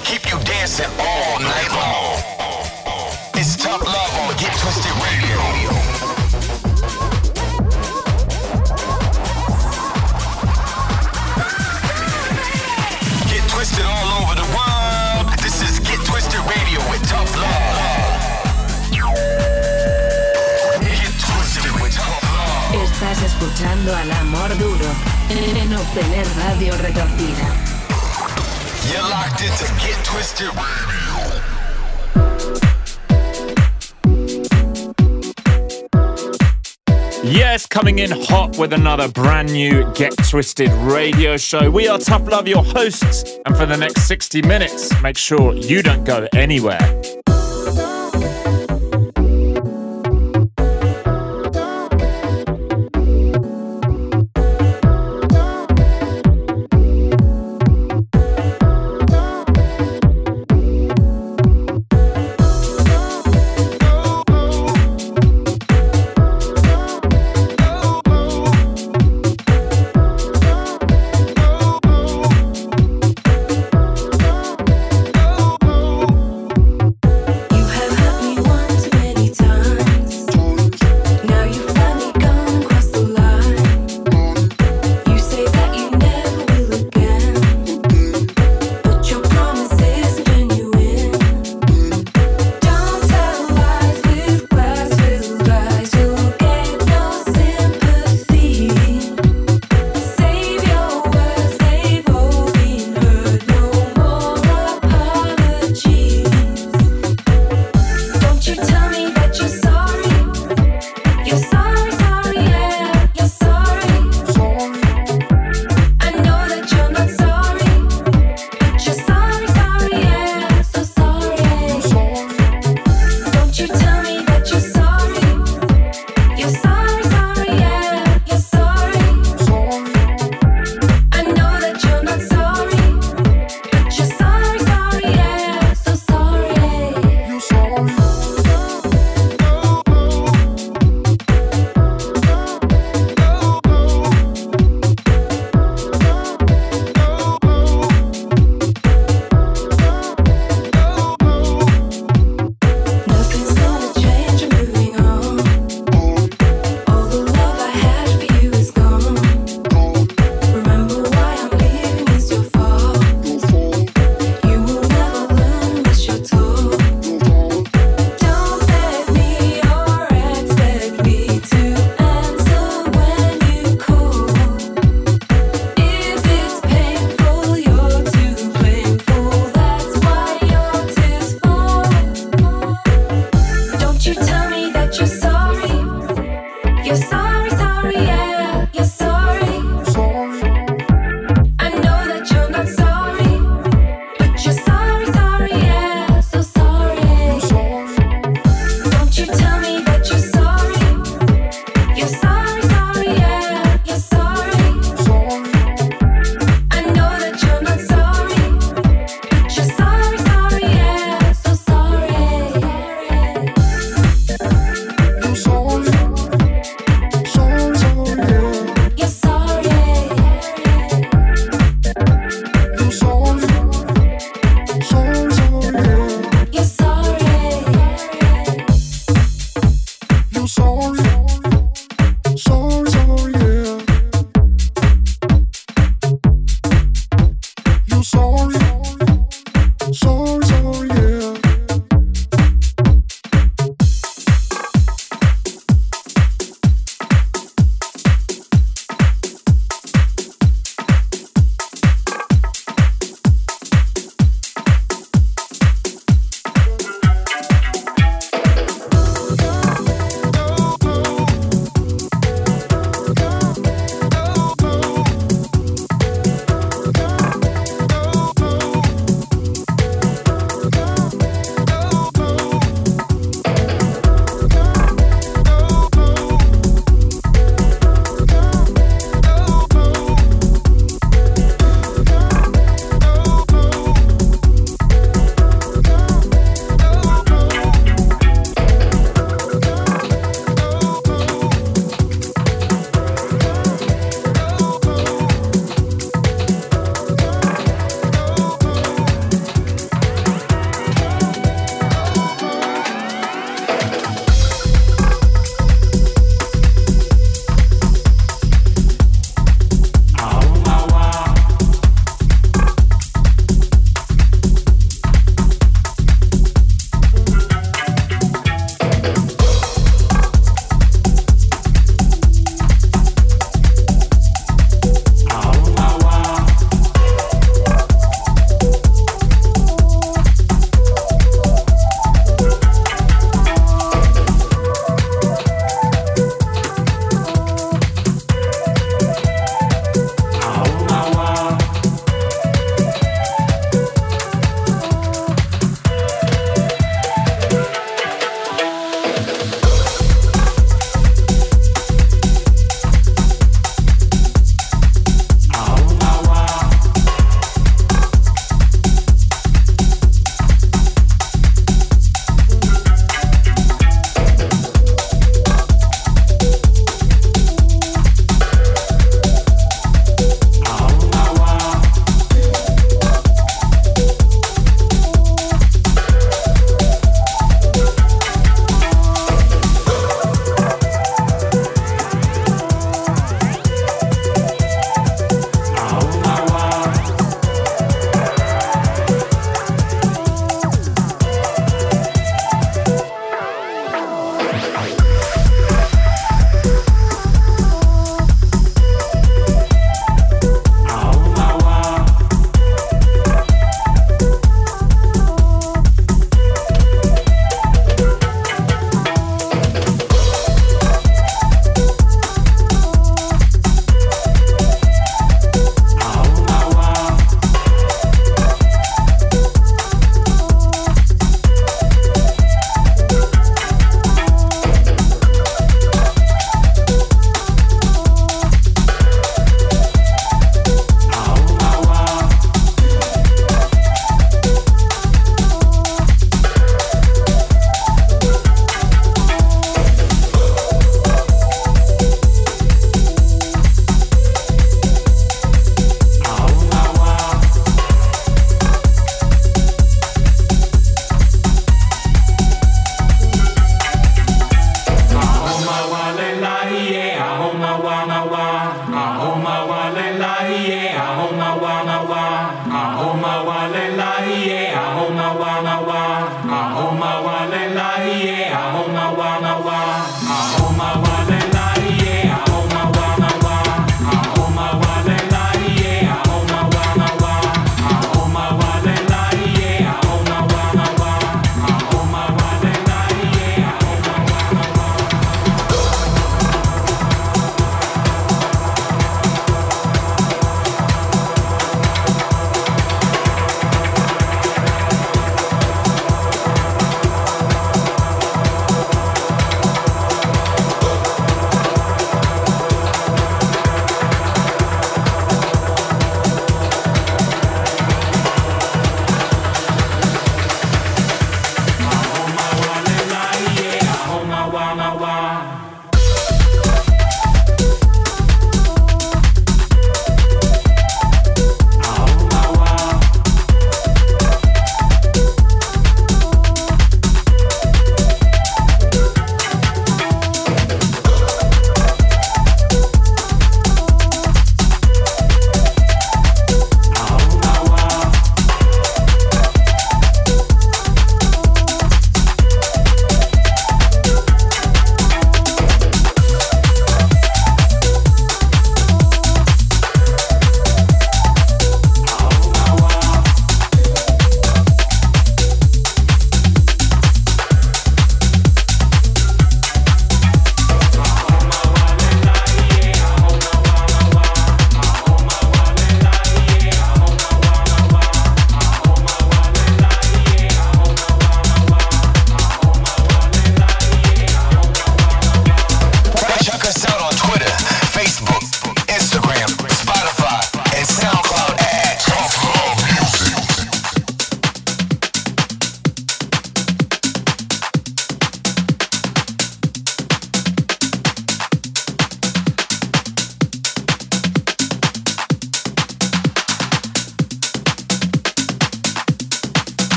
keep you dancing all night long. It's tough love on Get Twisted Radio. Get twisted all over the world. This is Get Twisted Radio with Tough Love. Get twisted with Tough Love. Estás escuchando al amor duro en obtener radio retorcida. Yes, coming in hot with another brand new Get Twisted radio show. We are Tough Love, your hosts, and for the next 60 minutes, make sure you don't go anywhere.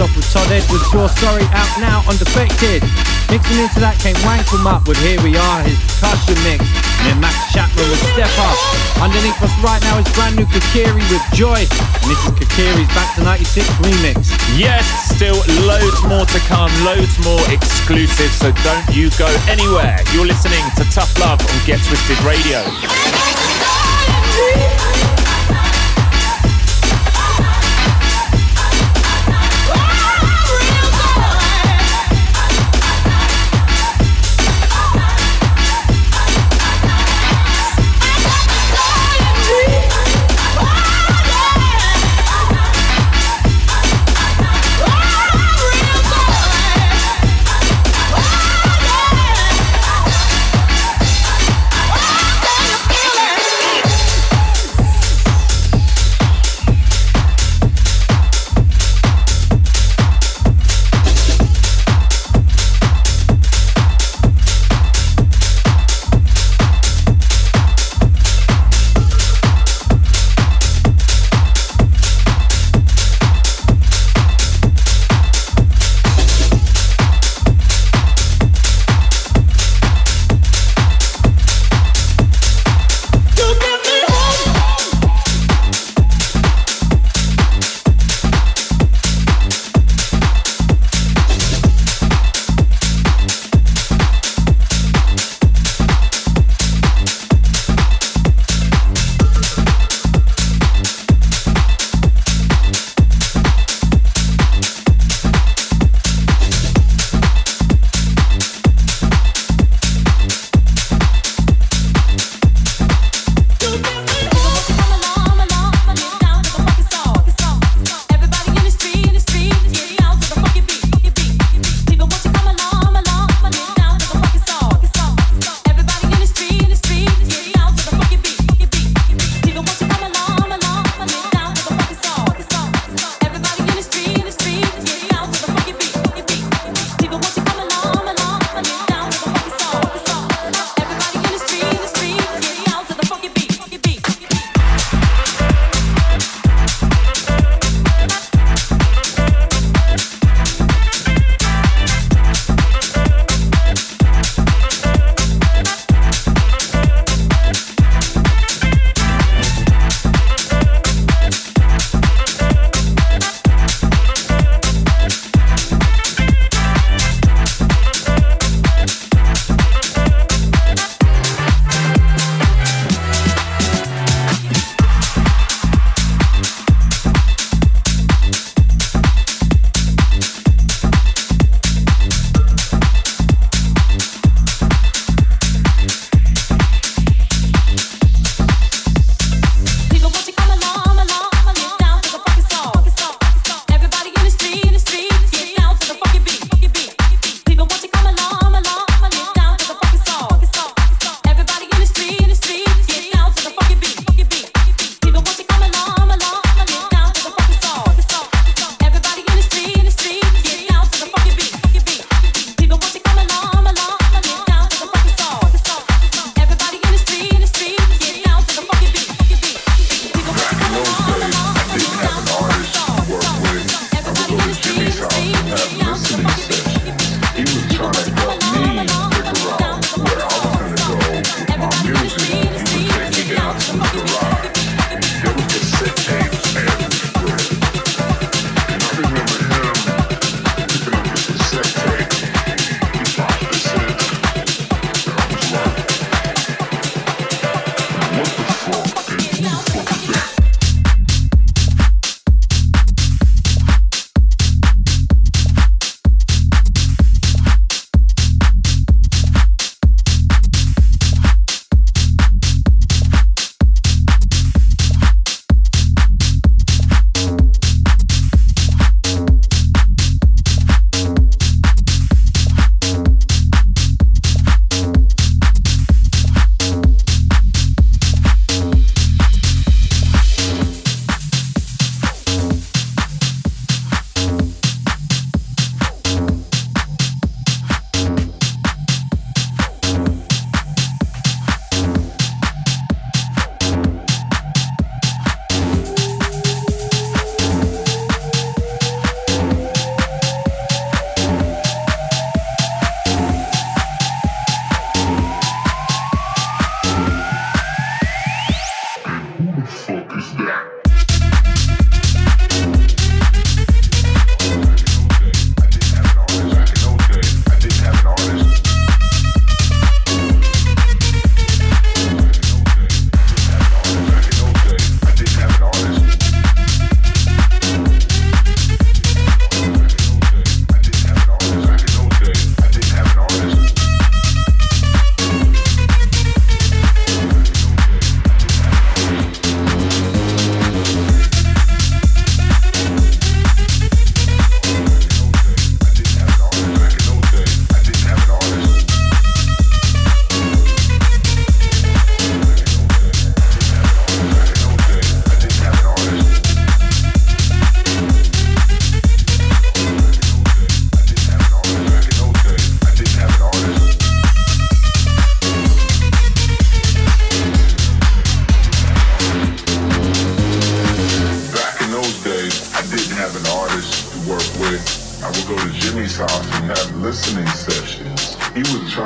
Off with Todd Edwards, Your Sorry, out now on Defected. Mixing into that came Wankle Up with Here We Are, his percussion mix. And then Max Chapman with Step Up. Underneath us right now is brand new Kokiri with Joy. And this is Kokiri's Back to 96 remix. Yes, still loads more to come, loads more exclusives, so don't you go anywhere. You're listening to Tough Love on Get Twisted Radio.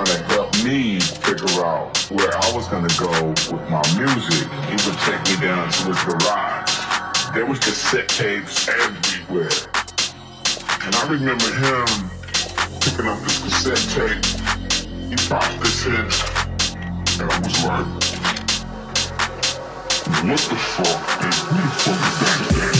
Trying to help me figure out where I was gonna go with my music. He would take me down to his garage. There was cassette tapes everywhere. And I remember him picking up this cassette tape. He popped this in. And I was like, what the fuck? And who the fuck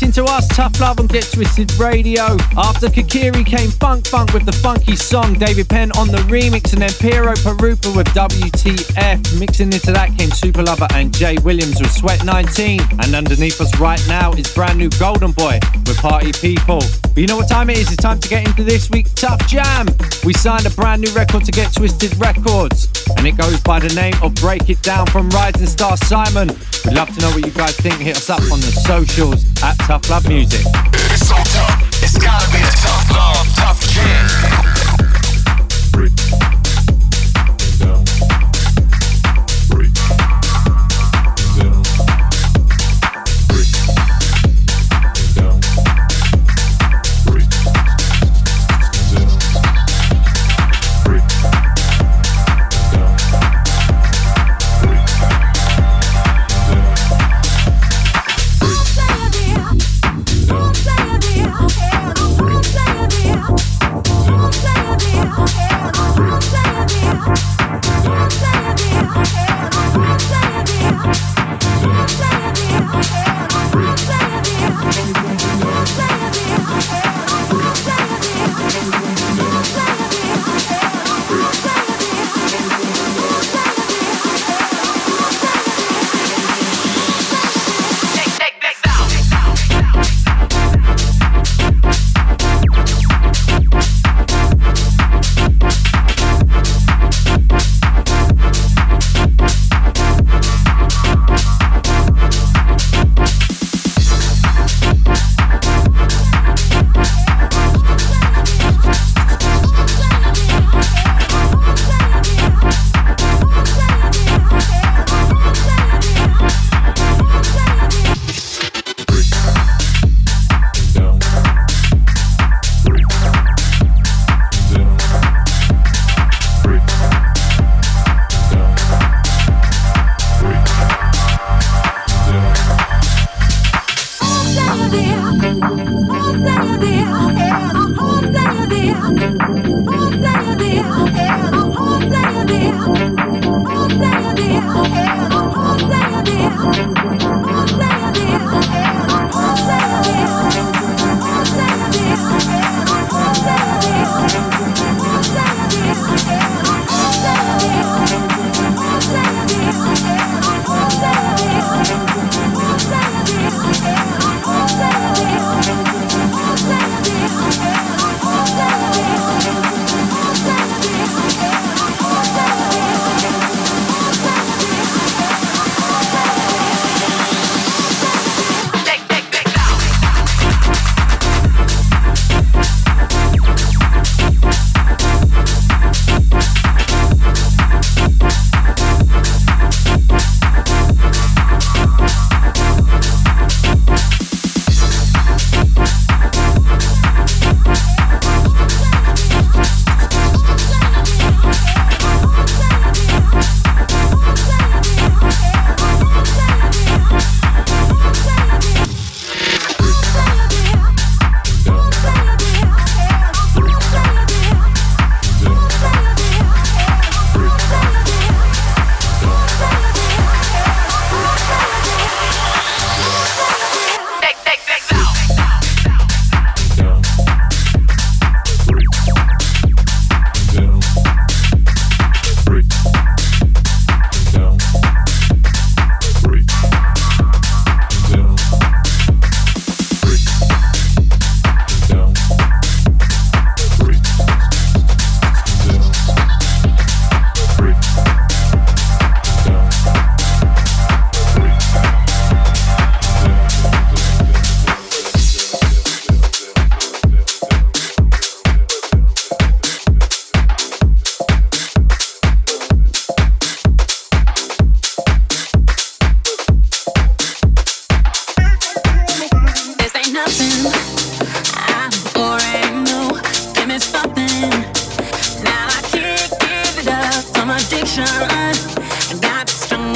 You're into us, Tough Love on Get Twisted Radio. After Kikiri came Funk Funk with the funky song, David Penn on the remix, and then Piero Pirupa with WTF. Mixing into that came Super Lover and Jay Williams with Sweat 19. And underneath us right now is brand new Golden Boy with Party People. But you know what time it is? It's time to get into this week's Tough Jam. We signed a brand new record to Get Twisted Records, and it goes by the name of Break It Down from Rising Star Simon. Love to know what you guys think. Hit us up on the socials at Tough Love Music. It's so tough. It's gotta be the tough love,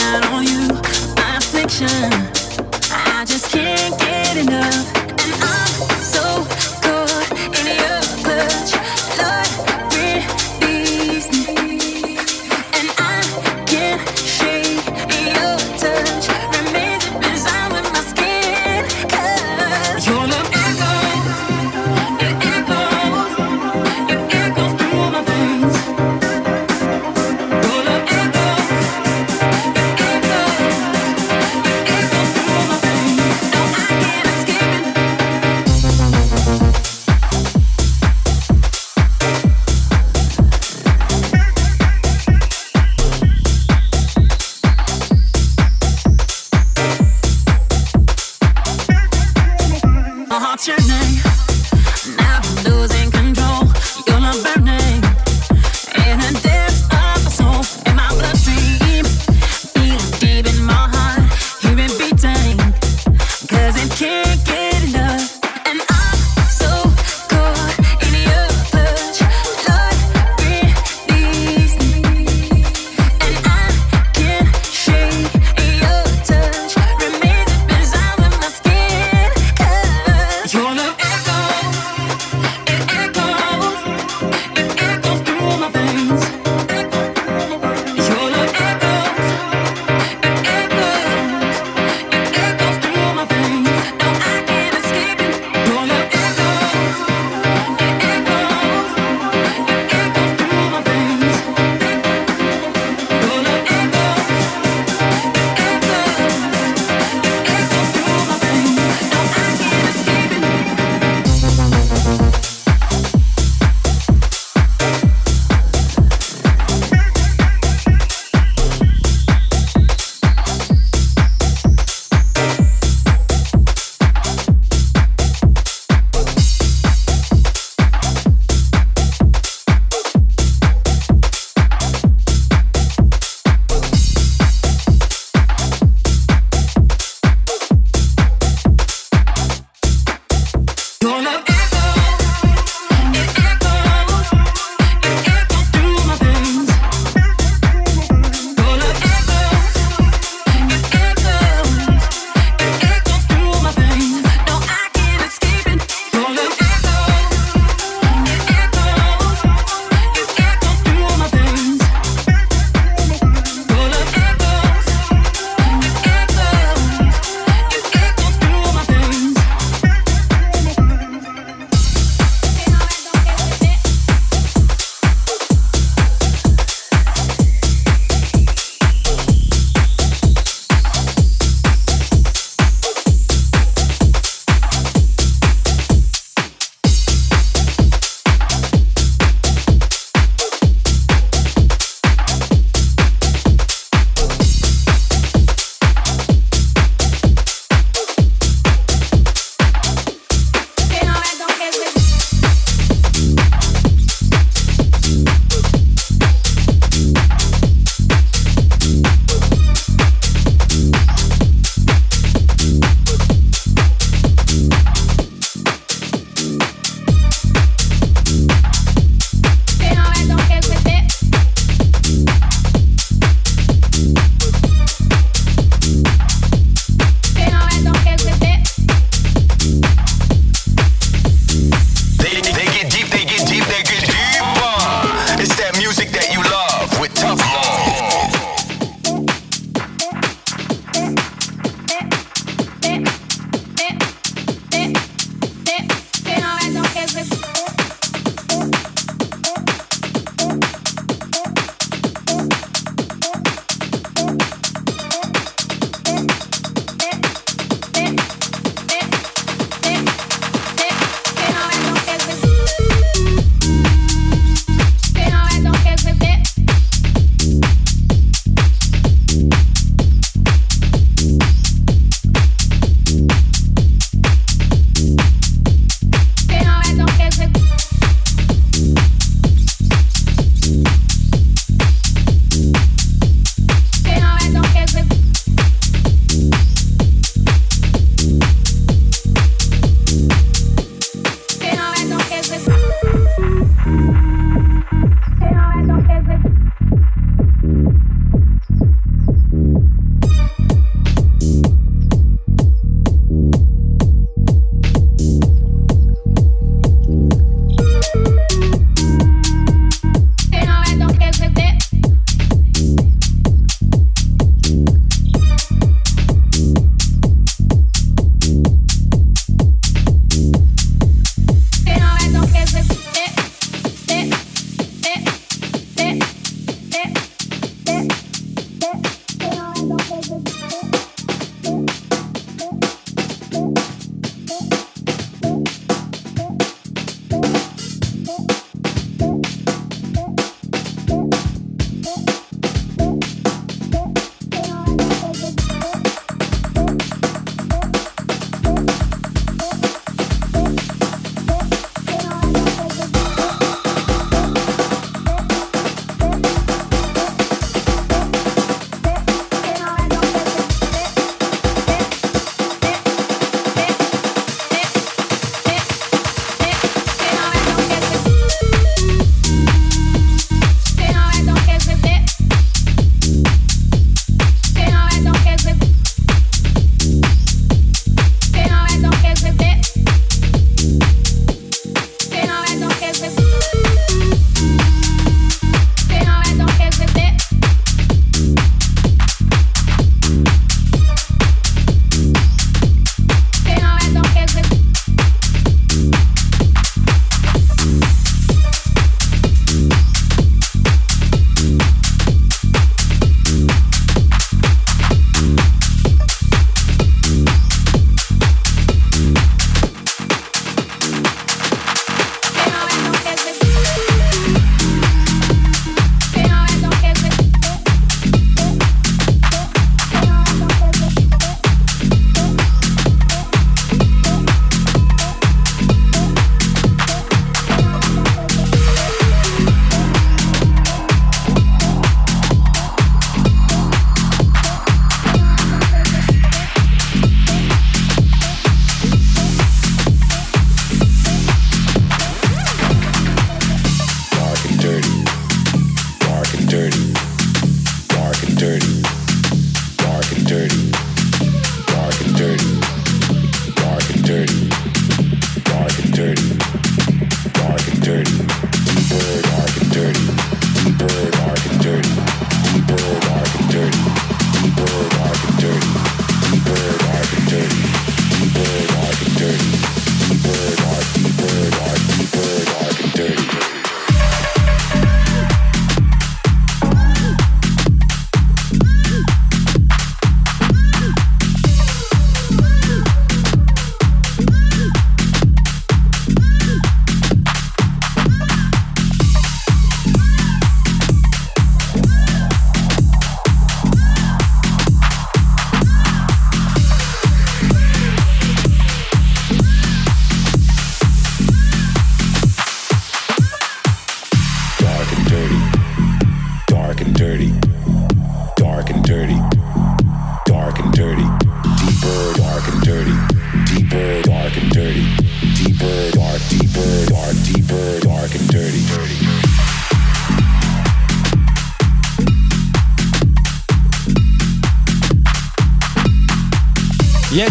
out on you, my affliction.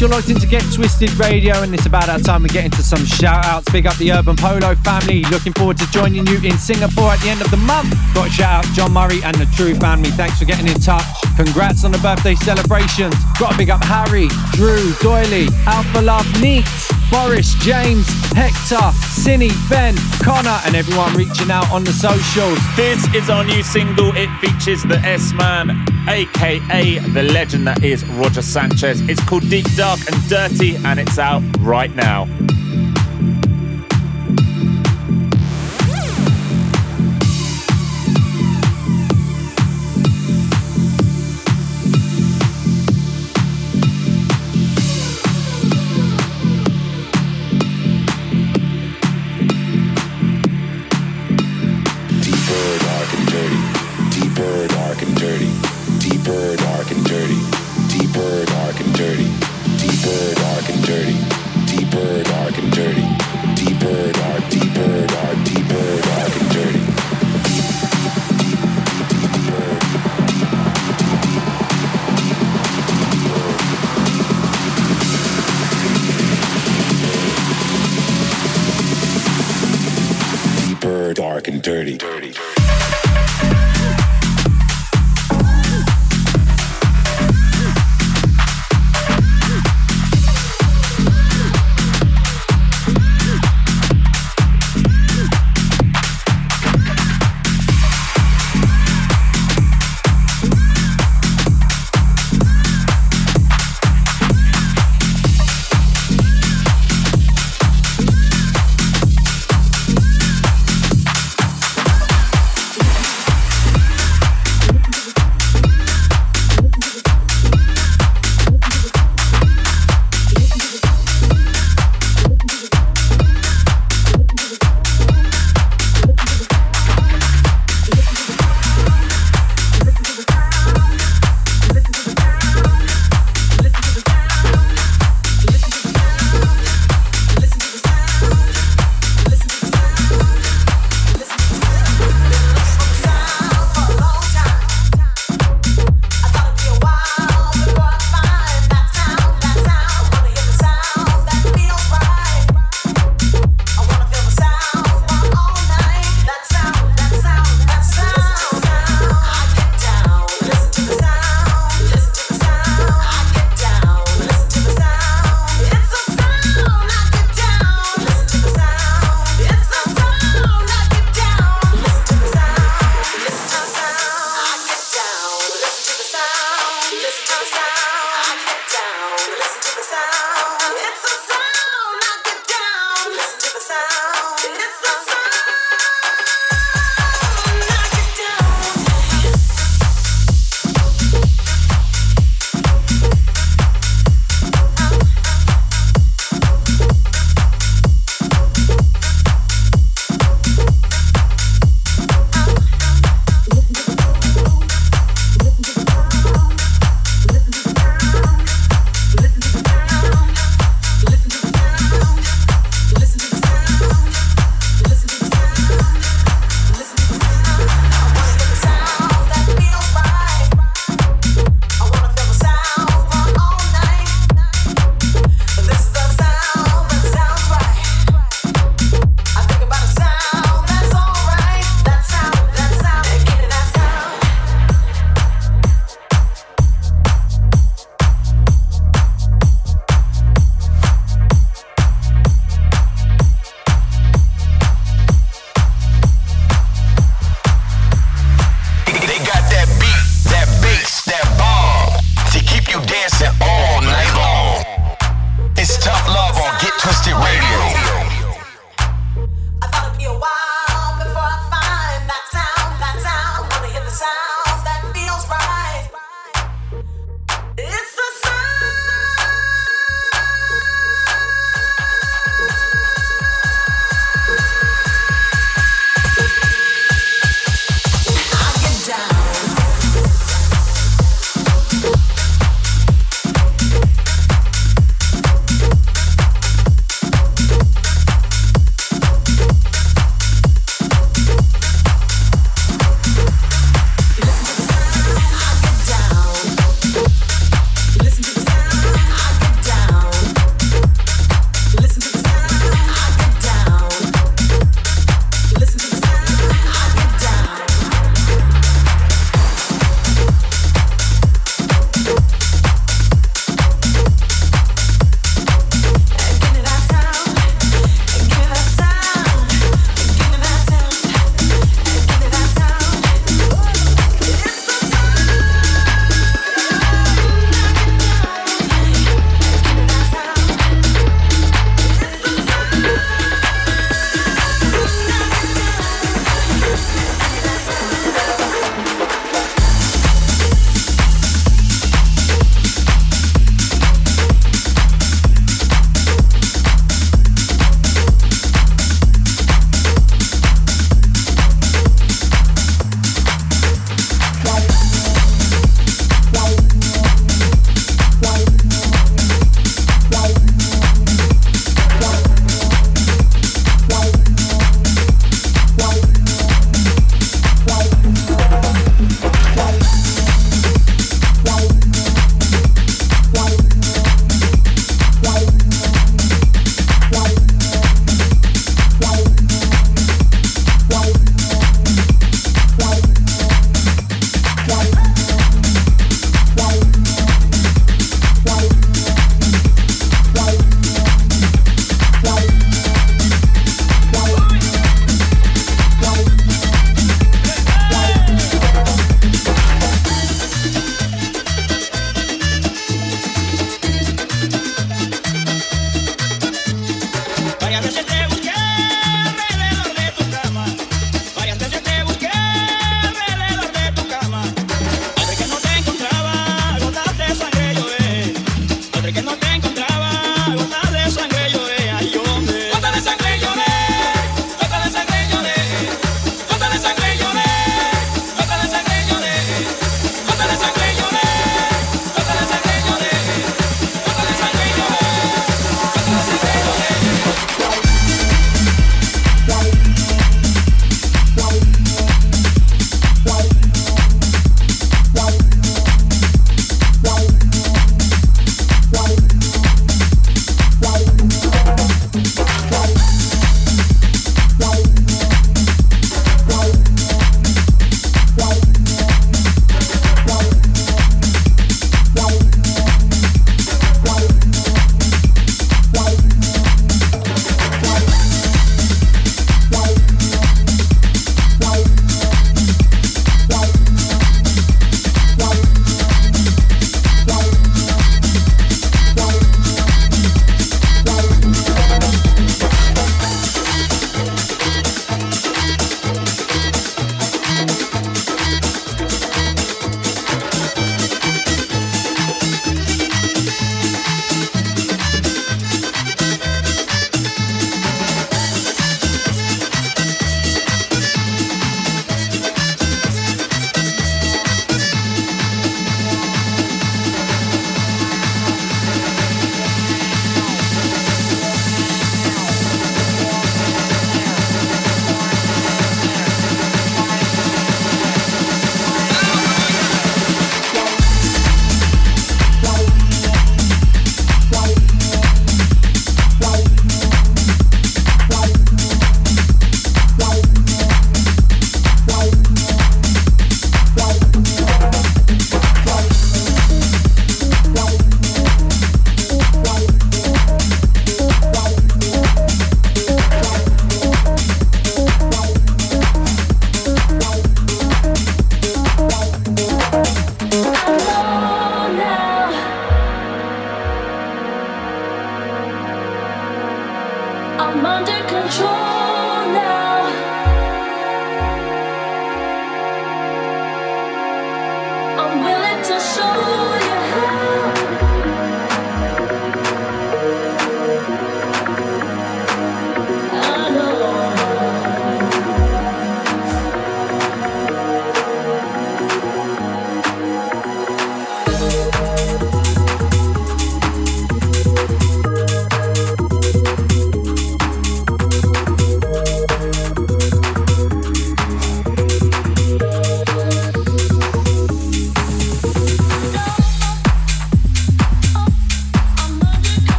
You're locked into Get Twisted Radio, and it's about our time we get into some shout outs. Big up the Urban Polo family. Looking forward to joining you in Singapore at the end of the month. Got a shout out John Murray and the True family. Thanks for getting in touch. Congrats on the birthday celebrations. Got to big up Harry, Drew, Doily, Alpha Love, Neat, Boris, James, Hector, Cinny, Ben, Connor, and everyone reaching out on the socials. This is our new single. It features the S Man aka the legend that is Roger Sanchez. It's called Deep Dark and Dirty, and it's out right now.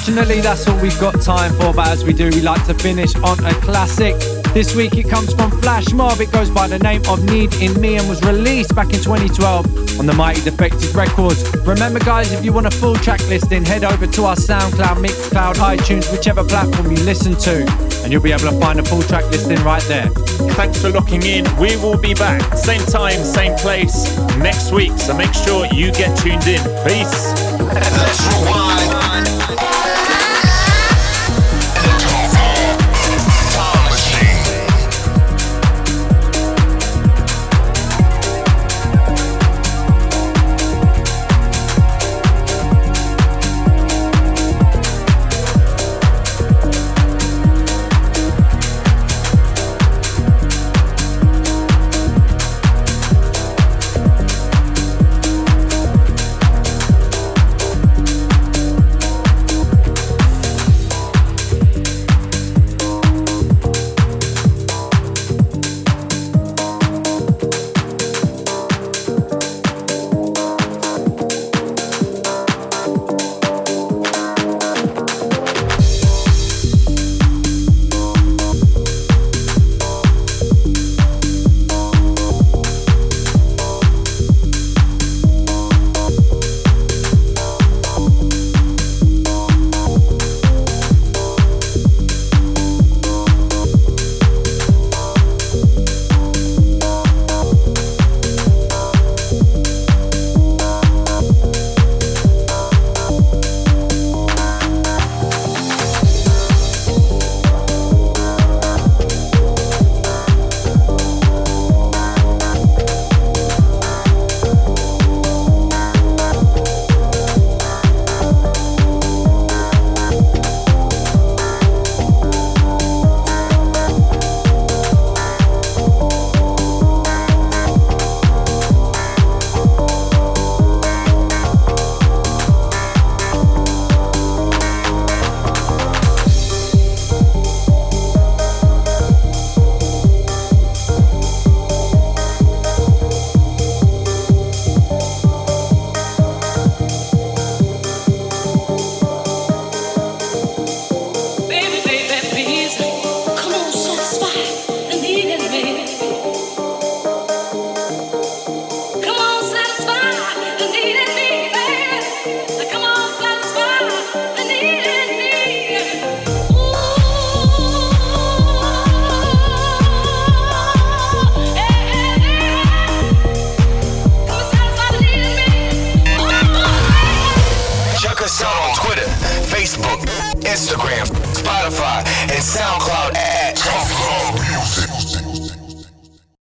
Unfortunately, that's all we've got time for. But as we do, we like to finish on a classic. This week it comes from Flash Mob. It goes by the name of Need in Me and was released back in 2012 on the Mighty Defected Records. Remember, guys, if you want a full track listing, head over to our SoundCloud, Mixcloud, iTunes, whichever platform you listen to, and you'll be able to find a full track listing right there. Thanks for locking in. We will be back, same time, same place, next week. So make sure you get tuned in. Peace.